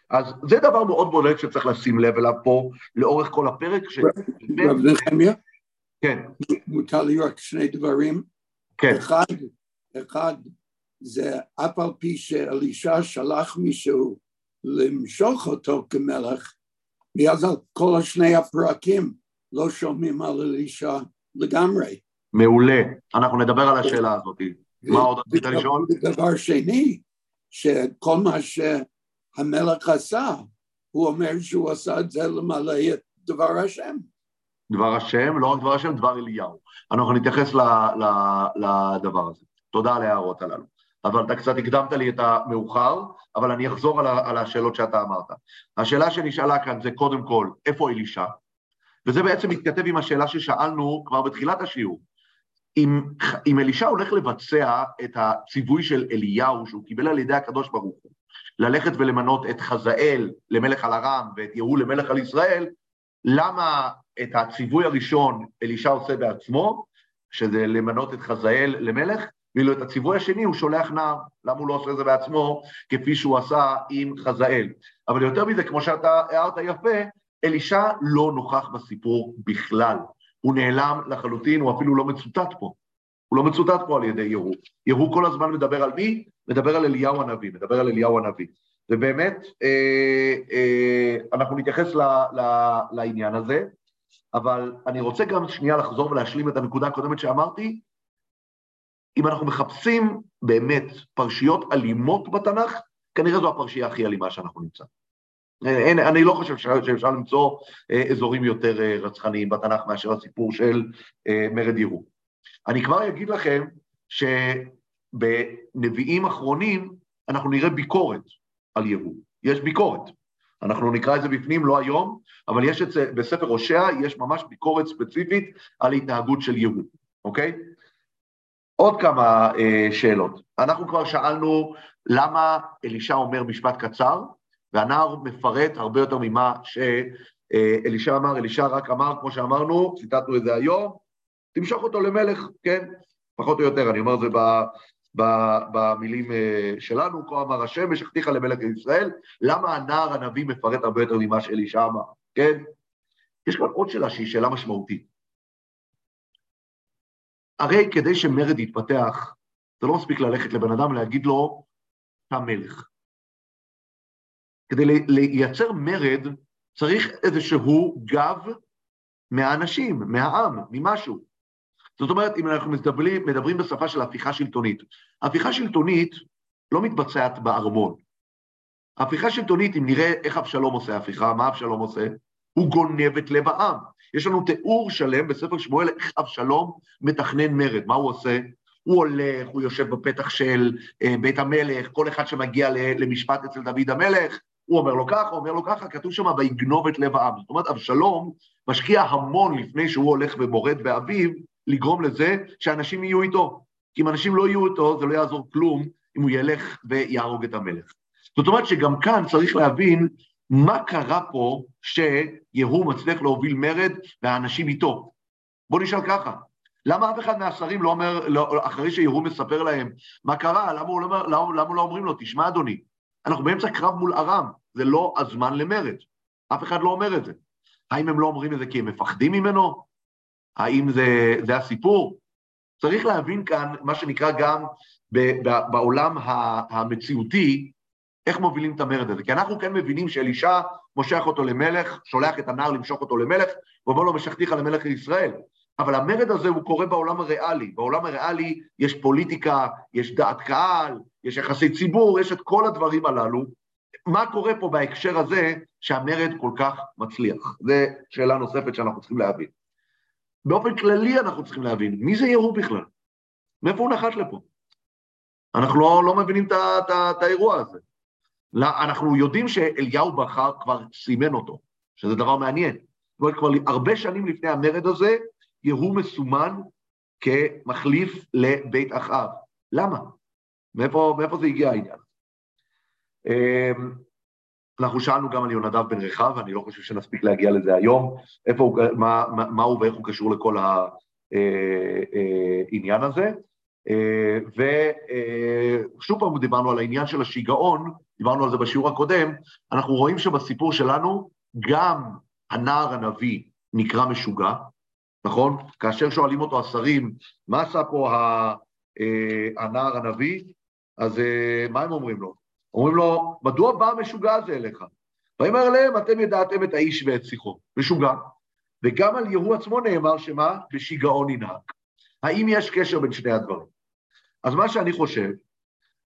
אז זה דבר מאוד בולט שצריך לשים לב אליו פה לאורך כל הפרק. ש... רב נחמיה? כן. מותר לי רק שני דברים. כן. אחד, אחד זה אף על פי שאלישע שלח מישהו למשוך אותו כמלך, מאז על כל השני הפרקים לא שומעים על אלישע לגמרי. מעולה, אנחנו נדבר על השאלה הזאת. מה עוד רצית לשאול? דבר שני, שכל מה שהמלך עשה, הוא אומר שהוא עשה את זה למלא את דבר השם. דבר השם, לא רק דבר השם, דבר אליהו. אנחנו נתייחס לדבר הזה. תודה על ההערות הללו. אבל אתה קצת הקדמת לי את המאוחר, אבל אני אחזור על השאלות שאתה אמרת. השאלה שנשאלה כאן זה קודם כל, איפה אלישע? וזה בעצם מתכתב עם השאלה ששאלנו כבר בתחילת השיעור. אם, אם אלישע הולך לבצע את הציווי של אליהו, שהוא קיבל על ידי הקדוש ברוך הוא, ללכת ולמנות את חזאל למלך על ארם ואת יהוא למלך על ישראל, למה את הציווי הראשון אלישע עושה בעצמו, שזה למנות את חזאל למלך, ואילו את הציווי השני הוא שולח נער, למה הוא לא עושה את זה בעצמו, כפי שהוא עשה עם חזאל. אבל יותר מזה, כמו שאתה הערת יפה, אלישע לא נוכח בסיפור בכלל. הוא נעלם לחלוטין, הוא אפילו לא מצוטט פה. הוא לא מצוטט פה על ידי יהוא. יהוא כל הזמן מדבר על מי? מדבר על אליהו הנביא, מדבר על אליהו הנביא. ובאמת, אה, אה, אנחנו נתייחס ל, ל, לעניין הזה, אבל אני רוצה גם שנייה לחזור ולהשלים את הנקודה הקודמת שאמרתי. אם אנחנו מחפשים באמת פרשיות אלימות בתנ"ך, כנראה זו הפרשייה הכי אלימה שאנחנו נמצא. אין, אני לא חושב שאפשר למצוא אה, אזורים יותר אה, רצחניים בתנ"ך מאשר הסיפור של אה, מרד יהוא. אני כבר אגיד לכם שבנביאים אחרונים אנחנו נראה ביקורת על יהוא. יש ביקורת. אנחנו נקרא את זה בפנים, לא היום, אבל יש את זה, בספר הושע יש ממש ביקורת ספציפית על התנהגות של יהוא, אוקיי? עוד כמה אה, שאלות. אנחנו כבר שאלנו למה אלישע אומר משפט קצר, והנער מפרט הרבה יותר ממה שאלישע אמר, אלישע רק אמר, כמו שאמרנו, ציטטנו את זה היום, תמשוך אותו למלך, כן? פחות או יותר, אני אומר את זה ב, במילים אה, שלנו, כה אמר השם, משכתיך למלך ישראל, למה הנער הנביא מפרט הרבה יותר ממה שאלישע אמר, כן? יש כאן עוד שאלה שהיא שאלה משמעותית. הרי כדי שמרד יתפתח, זה לא מספיק ללכת לבן אדם להגיד לו, אתה מלך. כדי לייצר מרד צריך איזשהו גב מהאנשים, מהעם, ממשהו. זאת אומרת, אם אנחנו מדברים, מדברים בשפה של הפיכה שלטונית, הפיכה שלטונית לא מתבצעת בארמון. הפיכה שלטונית, אם נראה איך אבשלום עושה הפיכה, מה אבשלום עושה? הוא גונב את לב העם. יש לנו תיאור שלם בספר שמואל איך אבשלום מתכנן מרד. מה הוא עושה? הוא הולך, הוא יושב בפתח של אה, בית המלך, כל אחד שמגיע למשפט אצל דוד המלך, הוא אומר לו ככה, אומר לו ככה, כתוב שם ויגנוב את לב העם. זאת אומרת, אבשלום משקיע המון לפני שהוא הולך ומורד באביו, לגרום לזה שאנשים יהיו איתו. כי אם אנשים לא יהיו איתו, זה לא יעזור כלום אם הוא ילך ויהרוג את המלך. זאת אומרת שגם כאן צריך להבין מה קרה פה שיהוא מצליח להוביל מרד והאנשים איתו. בואו נשאל ככה, למה אף אחד מהשרים לא אומר, לא, אחרי שיהוא מספר להם מה קרה, למה, הוא לא, למה, למה לא אומרים לו, תשמע אדוני, אנחנו באמצע קרב מול ארם, זה לא הזמן למרד. אף אחד לא אומר את זה. האם הם לא אומרים את זה כי הם מפחדים ממנו? האם זה, זה הסיפור? צריך להבין כאן מה שנקרא גם ב- ב- בעולם המציאותי, איך מובילים את המרד הזה. כי אנחנו כן מבינים שאלישע מושך אותו למלך, שולח את הנער למשוך אותו למלך, ואומר לו, משכתיך למלך לישראל. אבל המרד הזה הוא קורה בעולם הריאלי. בעולם הריאלי יש פוליטיקה, יש דעת קהל, יש יחסי ציבור, יש את כל הדברים הללו. מה קורה פה בהקשר הזה שהמרד כל כך מצליח? זו שאלה נוספת שאנחנו צריכים להבין. באופן כללי אנחנו צריכים להבין, מי זה יהוא בכלל? מאיפה הוא נחת לפה? אנחנו לא, לא מבינים את האירוע הזה. לא, אנחנו יודעים שאליהו בחר כבר סימן אותו, שזה דבר מעניין. כבר הרבה שנים לפני המרד הזה, יהוא מסומן כמחליף לבית אחאב. למה? מאיפה, מאיפה זה הגיע העניין? אמ, אנחנו שאלנו גם על יונדב בן רחב, אני לא חושב שנספיק להגיע לזה היום, איפה הוא, מה, מה הוא ואיך הוא קשור לכל העניין אה, אה, הזה. אה, ושוב פעם דיברנו על העניין של השיגעון, דיברנו על זה בשיעור הקודם, אנחנו רואים שבסיפור שלנו גם הנער הנביא נקרא משוגע, נכון? כאשר שואלים אותו השרים, מה עשה פה הנער הנביא, אז מה הם אומרים לו? אומרים לו, מדוע בא המשוגע הזה אליך? ויאמר להם, אתם ידעתם את האיש ואת שיחו, משוגע. וגם על יהוא עצמו נאמר שמה? בשיגעון ינהג. האם יש קשר בין שני הדברים? אז מה שאני חושב,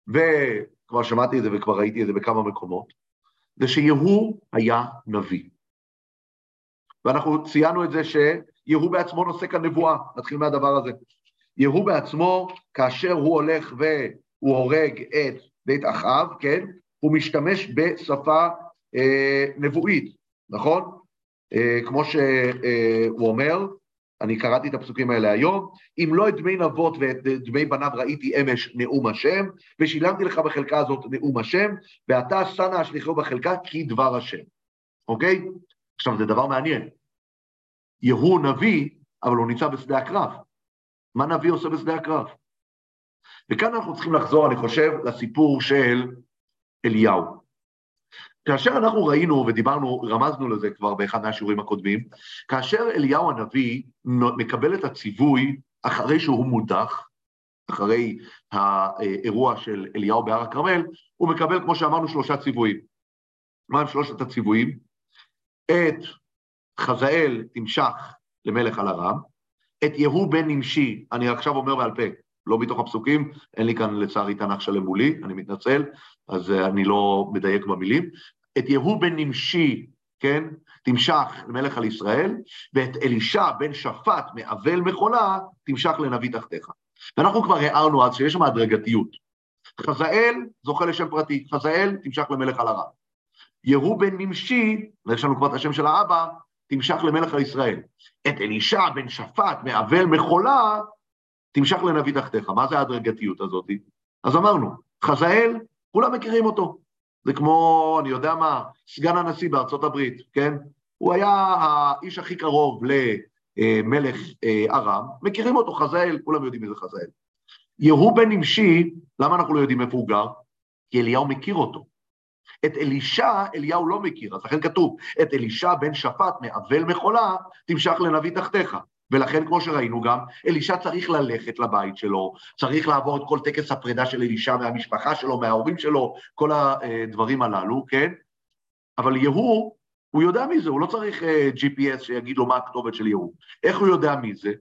וכבר שמעתי את זה וכבר ראיתי את זה בכמה מקומות, זה שיהוא היה נביא. ואנחנו ציינו את זה שיהוא בעצמו נושא כאן נבואה, נתחיל מהדבר הזה. יהוא בעצמו, כאשר הוא הולך והוא הורג את בית אחאב, כן? הוא משתמש בשפה אה, נבואית, נכון? אה, כמו שהוא אה, אומר, אני קראתי את הפסוקים האלה היום, אם לא את דמי נבות ואת דמי בניו ראיתי אמש נאום השם, ושילמתי לך בחלקה הזאת נאום השם, ואתה שנא אשליחו בחלקה כי דבר השם, אוקיי? עכשיו, זה דבר מעניין. יהוא נביא, אבל הוא נמצא בשדה הקרב. מה נביא עושה בשדה הקרב? וכאן אנחנו צריכים לחזור, אני חושב, לסיפור של אליהו. כאשר אנחנו ראינו ודיברנו, רמזנו לזה כבר באחד מהשיעורים הקודמים, כאשר אליהו הנביא מקבל את הציווי אחרי שהוא מודח, אחרי האירוע של אליהו בהר הכרמל, הוא מקבל, כמו שאמרנו, שלושה ציוויים. מה הם שלושת הציוויים? את חזאל תמשך למלך על ארם, את יהוא בן נמשי, אני עכשיו אומר בעל פה, לא מתוך הפסוקים, אין לי כאן לצערי תנ"ך שלם מולי, אני מתנצל, אז אה, אני לא מדייק במילים. את יהוא בן נמשי, כן, תמשך למלך על ישראל, ואת אלישע בן שפט מאבל מחולה, תמשך לנביא תחתיך. ואנחנו כבר הערנו אז שיש שם הדרגתיות. חזאל זוכה לשם פרטי, חזאל תמשך למלך על הרב. יהוא בן נמשי, ויש לנו כבר את השם של האבא, תמשך למלך על ישראל. את אלישע בן שפט מאבל מחולה, תמשך לנביא תחתיך. מה זה ההדרגתיות הזאת? אז אמרנו, חזאל, כולם מכירים אותו. זה כמו, אני יודע מה, סגן הנשיא בארצות הברית, כן? הוא היה האיש הכי קרוב למלך אה, ארם, מכירים אותו, חזאל, כולם יודעים מי זה חזאל. יהוא בן נמשי, למה אנחנו לא יודעים איפה הוא גר? כי אליהו מכיר אותו. את אלישע, אליהו לא מכיר, אז לכן כתוב, את אלישע בן שפט מאבל מחולה, תמשך לנביא תחתיך. ולכן, כמו שראינו גם, אלישע צריך ללכת לבית שלו, צריך לעבור את כל טקס הפרידה של אלישע מהמשפחה שלו, מההורים שלו, כל הדברים הללו, כן? אבל יהוא, הוא יודע מי זה, הוא לא צריך uh, אה, GPS שיגיד לו מה הכתובת של יהוא. איך הוא יודע מי זה?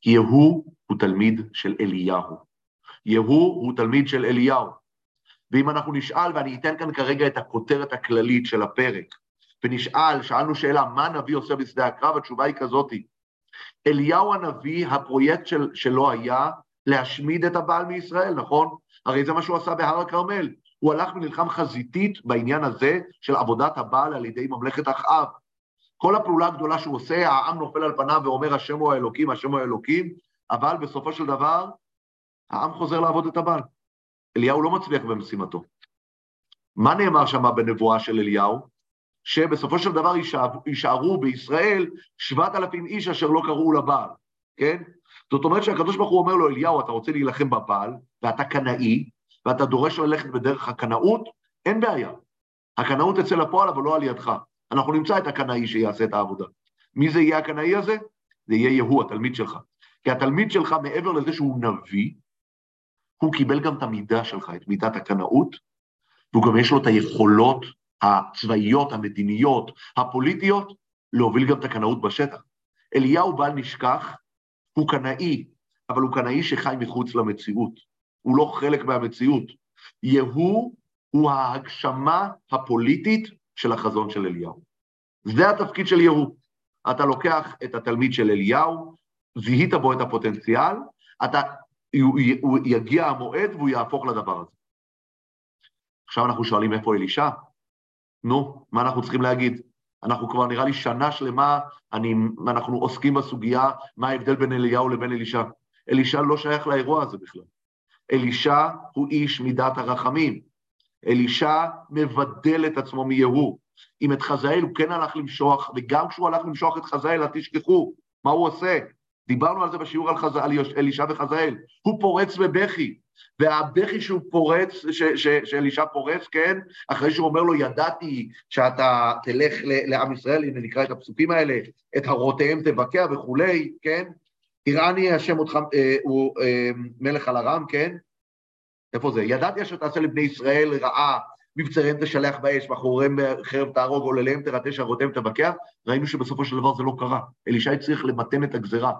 כי יהוא הוא תלמיד של אליהו. יהוא הוא תלמיד של אליהו. ואם אנחנו נשאל, ואני אתן כאן כרגע את הכותרת הכללית של הפרק, ונשאל, שאלנו שאלה, מה נביא עושה בשדה הקרב? התשובה היא כזאתי, אליהו הנביא, הפרויקט של, שלו היה להשמיד את הבעל מישראל, נכון? הרי זה מה שהוא עשה בהר הכרמל. הוא הלך ונלחם חזיתית בעניין הזה של עבודת הבעל על ידי ממלכת אחאב. כל הפעולה הגדולה שהוא עושה, העם נופל על פניו ואומר השם הוא האלוקים, השם הוא האלוקים, אבל בסופו של דבר העם חוזר לעבוד את הבעל. אליהו לא מצליח במשימתו. מה נאמר שם בנבואה של אליהו? שבסופו של דבר יישארו בישראל שבעת אלפים איש אשר לא קראו לבעל, כן? זאת אומרת שהקדוש ברוך הוא אומר לו, אליהו, אתה רוצה להילחם בבעל, ואתה קנאי, ואתה דורש ללכת בדרך הקנאות, אין בעיה. הקנאות אצל הפועל, אבל לא על ידך. אנחנו נמצא את הקנאי שיעשה את העבודה. מי זה יהיה הקנאי הזה? זה יהיה יהוא, התלמיד שלך. כי התלמיד שלך, מעבר לזה שהוא נביא, הוא קיבל גם את המידה שלך, את מידת הקנאות, והוא גם יש לו את היכולות הצבאיות, המדיניות, הפוליטיות, להוביל גם את הקנאות בשטח. אליהו בל נשכח, הוא קנאי, אבל הוא קנאי שחי מחוץ למציאות. הוא לא חלק מהמציאות. יהוא הוא ההגשמה הפוליטית של החזון של אליהו. זה התפקיד של יהוא. אתה לוקח את התלמיד של אליהו, זיהית בו את הפוטנציאל, אתה, הוא, יגיע המועד והוא יהפוך לדבר הזה. עכשיו אנחנו שואלים איפה אלישע? נו, מה אנחנו צריכים להגיד? אנחנו כבר נראה לי שנה שלמה, אני, אנחנו עוסקים בסוגיה מה ההבדל בין אליהו לבין אלישע. אלישע לא שייך לאירוע הזה בכלל. אלישע הוא איש מידת הרחמים. אלישע מבדל את עצמו מיהוא. אם את חזאל הוא כן הלך למשוח, וגם כשהוא הלך למשוח את חזאל, אל תשכחו, מה הוא עושה? דיברנו על זה בשיעור על, חז... על אלישע וחזאל. הוא פורץ בבכי, והבכי שהוא פורץ, ש... ש... שאלישע פורץ, כן, אחרי שהוא אומר לו, ידעתי שאתה תלך ל... לעם ישראל, הנה נקרא את הפסוקים האלה, את הרותיהם תבקע וכולי, כן, יראני השם אותך, אה, הוא אה, מלך על ארם, כן? איפה זה? ידעתי אשר תעשה לבני ישראל רעה, מבצריהם תשלח באש, מאחוריהם חרב תהרוג, עולליהם תרטה, שערותיהם תבקע, ראינו שבסופו של דבר זה לא קרה. אלישע צריך למתן את הגזרה.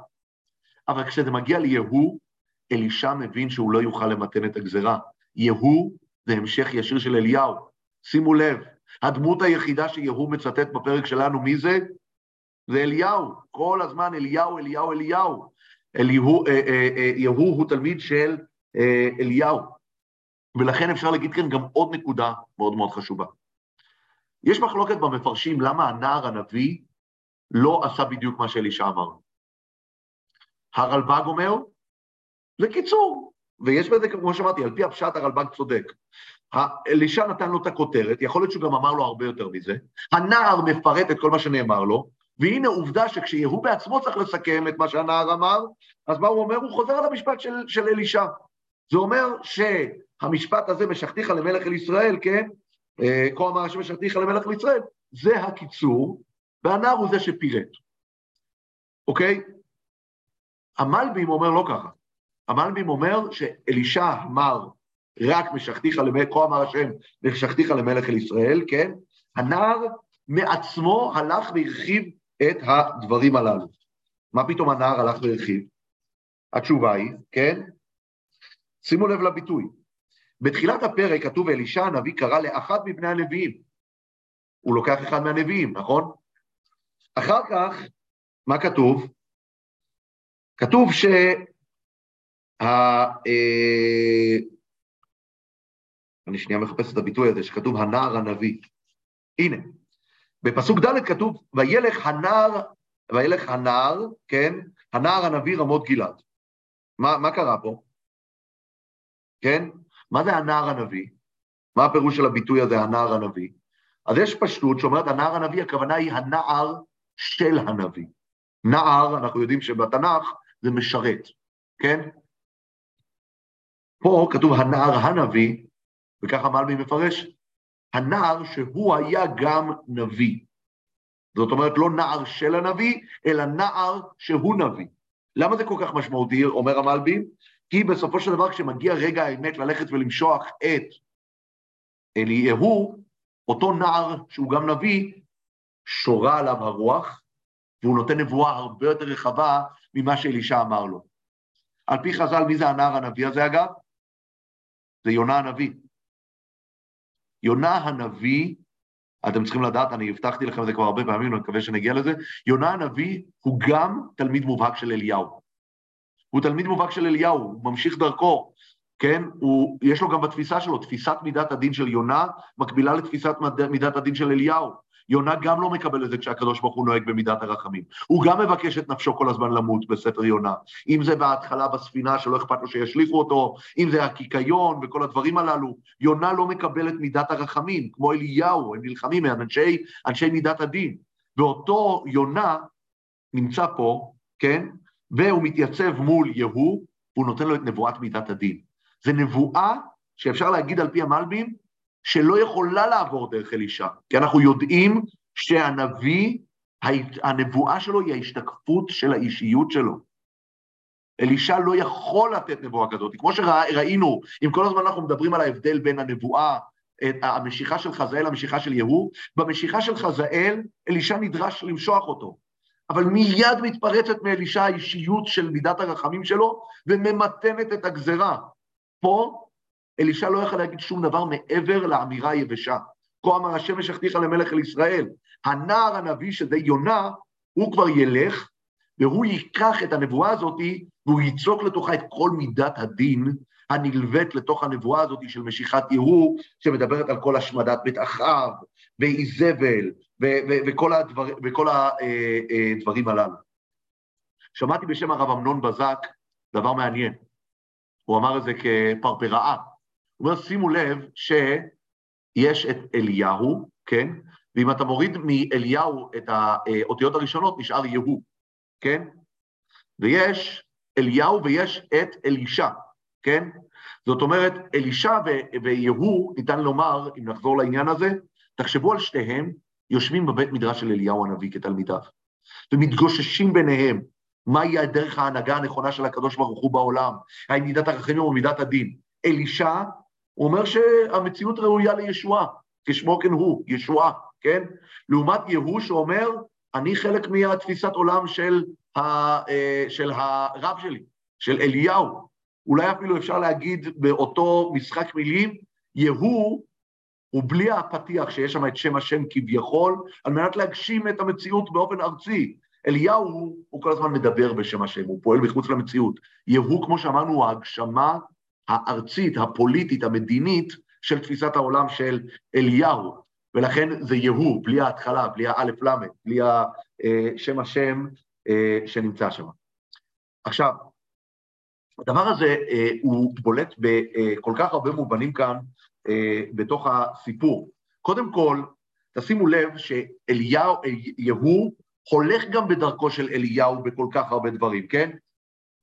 אבל כשזה מגיע ליהוא, אלישע מבין שהוא לא יוכל למתן את הגזרה. יהוא זה המשך ישיר של אליהו. שימו לב, הדמות היחידה שיהוא מצטט בפרק שלנו, מי זה? זה אליהו. כל הזמן אליהו, אליהו, אליהו. אליהו, אה, אה, אה, יהוא הוא תלמיד של אה, אליהו. ולכן אפשר להגיד כאן גם עוד נקודה מאוד מאוד חשובה. יש מחלוקת במפרשים למה הנער הנביא לא עשה בדיוק מה שאלישע אמר. הרלב"ג אומר, זה קיצור, ויש בזה, כמו שאמרתי, על פי הפשט הרלב"ג צודק. אלישע נתן לו את הכותרת, יכול להיות שהוא גם אמר לו הרבה יותר מזה, הנער מפרט את כל מה שנאמר לו, והנה עובדה שכשיהוא בעצמו צריך לסכם את מה שהנער אמר, אז מה הוא אומר? הוא חוזר על המשפט של, של אלישע. זה אומר שהמשפט הזה, משכתיך למלך אל ישראל, כן? אה, כה אמר השם משכתיך למלך אל ישראל, זה הקיצור, והנער הוא זה שפירט, אוקיי? המלבים אומר לא ככה. המלבים אומר שאלישע אמר רק משכתיך למלך, כה אמר השם משכתיך למלך אל ישראל, כן? הנער מעצמו הלך והרחיב את הדברים הללו. מה פתאום הנער הלך והרחיב? התשובה היא, כן? שימו לב לביטוי. בתחילת הפרק כתוב אלישע הנביא קרא לאחד מבני הנביאים. הוא לוקח אחד מהנביאים, נכון? אחר כך, מה כתוב? כתוב ש... אה, אני שנייה מחפש את הביטוי הזה, שכתוב הנער הנביא. הנה, בפסוק ד' כתוב, וילך הנער, וילך הנער, כן, הנער הנביא רמות גלעד. מה, מה קרה פה? כן? מה זה הנער הנביא? מה הפירוש של הביטוי הזה, הנער הנביא? אז יש פשטות שאומרת, הנער הנביא, הכוונה היא הנער של הנביא. נער, אנחנו יודעים שבתנ"ך זה משרת, כן? פה כתוב הנער הנביא, וככה מלמי מפרש, הנער שהוא היה גם נביא. זאת אומרת, לא נער של הנביא, אלא נער שהוא נביא. למה זה כל כך משמעותי, אומר המלבי? כי בסופו של דבר, כשמגיע רגע האמת ללכת ולמשוח את אליהו, אותו נער שהוא גם נביא, שורה עליו הרוח, והוא נותן נבואה הרבה יותר רחבה ממה שאלישע אמר לו. על פי חז"ל, מי זה הנער הנביא הזה אגב? זה יונה הנביא. יונה הנביא, אתם צריכים לדעת, אני הבטחתי לכם את זה כבר הרבה פעמים, אני מקווה שנגיע לזה, יונה הנביא הוא גם תלמיד מובהק של אליהו. הוא תלמיד מובהק של אליהו, הוא ממשיך דרכו, כן? הוא, יש לו גם בתפיסה שלו, תפיסת מידת הדין של יונה מקבילה לתפיסת מידת הדין של אליהו. יונה גם לא מקבל את זה כשהקדוש ברוך הוא נוהג במידת הרחמים. הוא גם מבקש את נפשו כל הזמן למות בספר יונה. אם זה בהתחלה בספינה שלא אכפת לו שישליכו אותו, אם זה הקיקיון וכל הדברים הללו, יונה לא מקבל את מידת הרחמים, כמו אליהו, הם נלחמים, הם אנשי, אנשי מידת הדין. ואותו יונה נמצא פה, כן? והוא מתייצב מול יהוא, והוא נותן לו את נבואת מידת הדין. זו נבואה שאפשר להגיד על פי המלבים, שלא יכולה לעבור דרך אלישע, כי אנחנו יודעים שהנביא, הנבואה שלו היא ההשתקפות של האישיות שלו. אלישע לא יכול לתת נבואה כזאת. כמו שראינו, אם כל הזמן אנחנו מדברים על ההבדל בין הנבואה, המשיכה של חזאל למשיכה של יהוא, במשיכה של חזאל, אלישע נדרש למשוח אותו. אבל מיד מתפרצת מאלישע האישיות של מידת הרחמים שלו, וממתנת את הגזרה. פה אלישע לא יכול להגיד שום דבר מעבר לאמירה היבשה. כה אמר השם משכתיך למלך אל ישראל. הנער הנביא, שזה יונה, הוא כבר ילך, והוא ייקח את הנבואה הזאת, והוא ייצוק לתוכה את כל מידת הדין הנלווית לתוך הנבואה הזאת של משיכת יהוא, שמדברת על כל השמדת בית אחאב, ואיזבל, וכל, הדבר, וכל הדברים הללו. שמעתי בשם הרב אמנון בזק דבר מעניין. הוא אמר את זה כפרפראה. הוא אומר, שימו לב שיש את אליהו, כן? ואם אתה מוריד מאליהו את האותיות הראשונות, נשאר יהוא, כן? ויש אליהו ויש את אלישע, כן? זאת אומרת, אלישע ויהוא, ניתן לומר, אם נחזור לעניין הזה, תחשבו על שתיהם, יושבים בבית מדרש של אליהו הנביא כתלמידיו, ומתגוששים ביניהם, מהי הדרך ההנהגה הנכונה של הקדוש ברוך הוא בעולם, האם מידת הרחמים או מידת הדין. אלישע, הוא אומר שהמציאות ראויה לישועה, כשמו כן הוא, ישועה, כן? לעומת יהוא שאומר, אני חלק מהתפיסת עולם של, ה, אה, של הרב שלי, של אליהו. אולי אפילו אפשר להגיד באותו משחק מילים, יהוא הוא בלי הפתיח שיש שם את שם השם כביכול, על מנת להגשים את המציאות באופן ארצי. אליהו, הוא כל הזמן מדבר בשם השם, הוא פועל מחוץ למציאות. יהוא, כמו שאמרנו, הוא ההגשמה הארצית, הפוליטית, המדינית, של תפיסת העולם של אליהו. ולכן זה יהוא, בלי ההתחלה, בלי האלף למד, בלי שם השם אה, שנמצא שם. עכשיו, הדבר הזה אה, הוא בולט בכל כך הרבה מובנים כאן אה, בתוך הסיפור. קודם כל, תשימו לב שאליהו, יהוא, הולך גם בדרכו של אליהו בכל כך הרבה דברים, כן?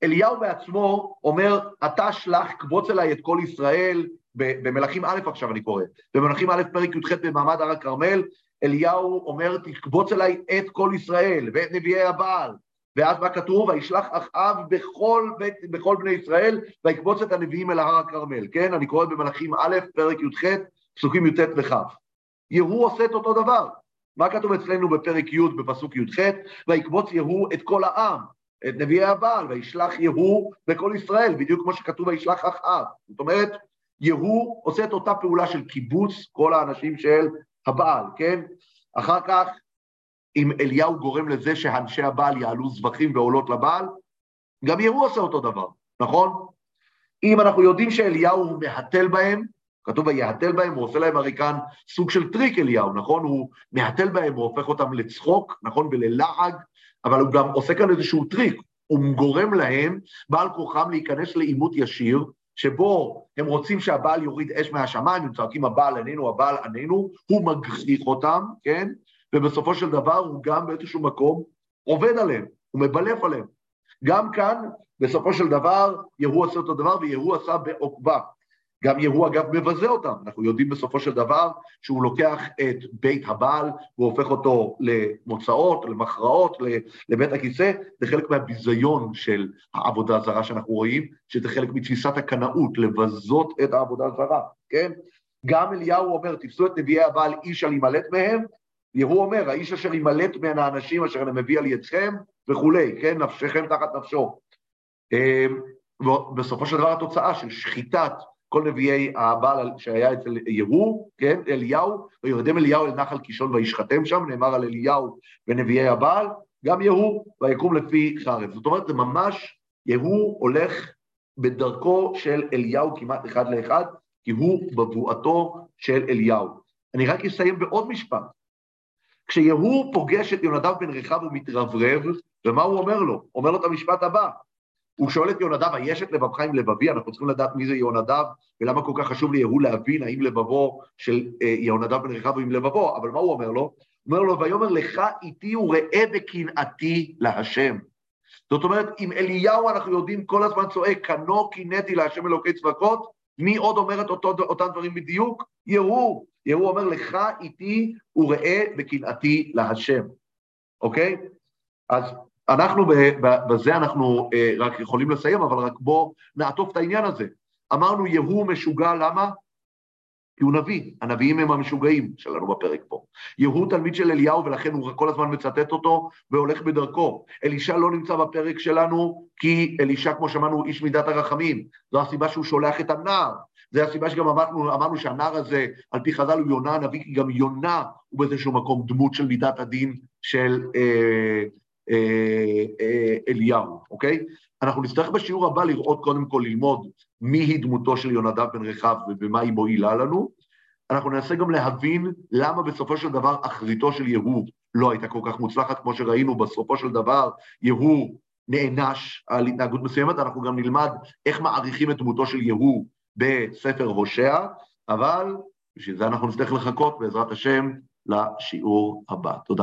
אליהו בעצמו אומר, אתה שלח, קבוץ אליי את כל ישראל, במלכים א' עכשיו אני קורא, במלכים א' פרק י"ח במעמד הר הכרמל, אליהו אומר, תקבוץ אליי את כל ישראל ואת נביאי הבעל, ואז מה כתוב? וישלח אחאב בכל, בכל בני ישראל, ויקבוץ את הנביאים אל הר הכרמל, כן? אני קורא במלאכים א', פרק י"ח, פסוקים י"ט וכ'. יהוא עושה את אותו דבר. מה כתוב אצלנו בפרק י' בפסוק י"ח? ויקבוץ יהוא את כל העם, את נביאי הבעל, וישלח יהוא בכל ישראל, בדיוק כמו שכתוב וישלח אחאב. זאת אומרת, יהוא עושה את אותה פעולה של קיבוץ כל האנשים של הבעל, כן? אחר כך אם אליהו גורם לזה שאנשי הבעל יעלו זבחים ועולות לבעל, גם יהוא עושה אותו דבר, נכון? אם אנחנו יודעים שאליהו מהתל בהם, כתוב ויהתל בהם, הוא עושה להם הרי כאן סוג של טריק אליהו, נכון? הוא מהתל בהם, הוא הופך אותם לצחוק, נכון? וללעג, אבל הוא גם עושה כאן איזשהו טריק, הוא גורם להם, בעל כוחם, להיכנס לעימות ישיר, שבו הם רוצים שהבעל יוריד אש מהשמיים, הם צועקים הבעל עננו, הבעל עננו, הוא מגחיך אותם, כן? ובסופו של דבר הוא גם באיזשהו מקום עובד עליהם, הוא מבלף עליהם. גם כאן, בסופו של דבר, יהוא עשה אותו דבר ויהוא עשה בעוקבה. גם יהוא אגב מבזה אותם, אנחנו יודעים בסופו של דבר שהוא לוקח את בית הבעל והופך אותו למוצאות, למכרעות, לבית הכיסא, זה חלק מהביזיון של העבודה הזרה שאנחנו רואים, שזה חלק מתפיסת הקנאות, לבזות את העבודה הזרה, כן? גם אליהו אומר, תפסו את נביאי הבעל איש על ימלט מהם, יהוא אומר, האיש אשר ימלט מן האנשים אשר אני מביא על ידכם וכולי, כן, נפשכם תחת נפשו. אמ, בסופו של דבר התוצאה של שחיטת כל נביאי הבעל שהיה אצל יהוא, כן, אליהו, וירדם אליהו אל נחל קישון וישחטם שם, נאמר על אליהו ונביאי הבעל, גם יהוא, ויקום לפי חרב. זאת אומרת, זה ממש, יהוא הולך בדרכו של אליהו כמעט אחד לאחד, כי הוא בבואתו של אליהו. אני רק אסיים בעוד משפט. כשיהוא פוגש את יונדב בן רחב הוא מתרברב, ומה הוא אומר לו? אומר לו את המשפט הבא. הוא שואל את יונדב, היש את לבבך עם לבבי? אנחנו צריכים לדעת מי זה יונדב, ולמה כל כך חשוב ליהוא להבין האם לבבו של אה, יונדב בן רחב הוא עם לבבו, אבל מה הוא אומר לו? הוא אומר לו, ויאמר לך איתי וראה בקנאתי להשם. זאת אומרת, אם אליהו אנחנו יודעים כל הזמן צועק, קנו קינאתי להשם אלוקי צבקות, מי עוד אומר את אותו, אותם דברים בדיוק? יהוא. יהוא אומר, לך איתי וראה בקנאתי להשם, אוקיי? אז אנחנו בזה אנחנו רק יכולים לסיים, אבל רק בואו נעטוף את העניין הזה. אמרנו יהוא משוגע, למה? כי הוא נביא, הנביאים הם המשוגעים שלנו בפרק פה. יהוא תלמיד של אליהו ולכן הוא כל הזמן מצטט אותו והולך בדרכו. אלישע לא נמצא בפרק שלנו כי אלישע, כמו שאמרנו, הוא איש מידת הרחמים. זו הסיבה שהוא שולח את הנער. זו הסיבה שגם אמרנו, אמרנו שהנער הזה, על פי חז"ל הוא יונה הנביא, כי גם יונה הוא באיזשהו מקום דמות של מידת הדין של אה, אה, אה, אליהו, אוקיי? אנחנו נצטרך בשיעור הבא לראות, קודם כל ללמוד מיהי דמותו של יונדב בן רחב ובמה היא מועילה לנו. אנחנו ננסה גם להבין למה בסופו של דבר אחריתו של יהוא לא הייתה כל כך מוצלחת, כמו שראינו, בסופו של דבר יהוא נענש על התנהגות מסוימת, אנחנו גם נלמד איך מעריכים את דמותו של יהוא בספר הושע, אבל בשביל זה אנחנו נצטרך לחכות בעזרת השם לשיעור הבא. תודה.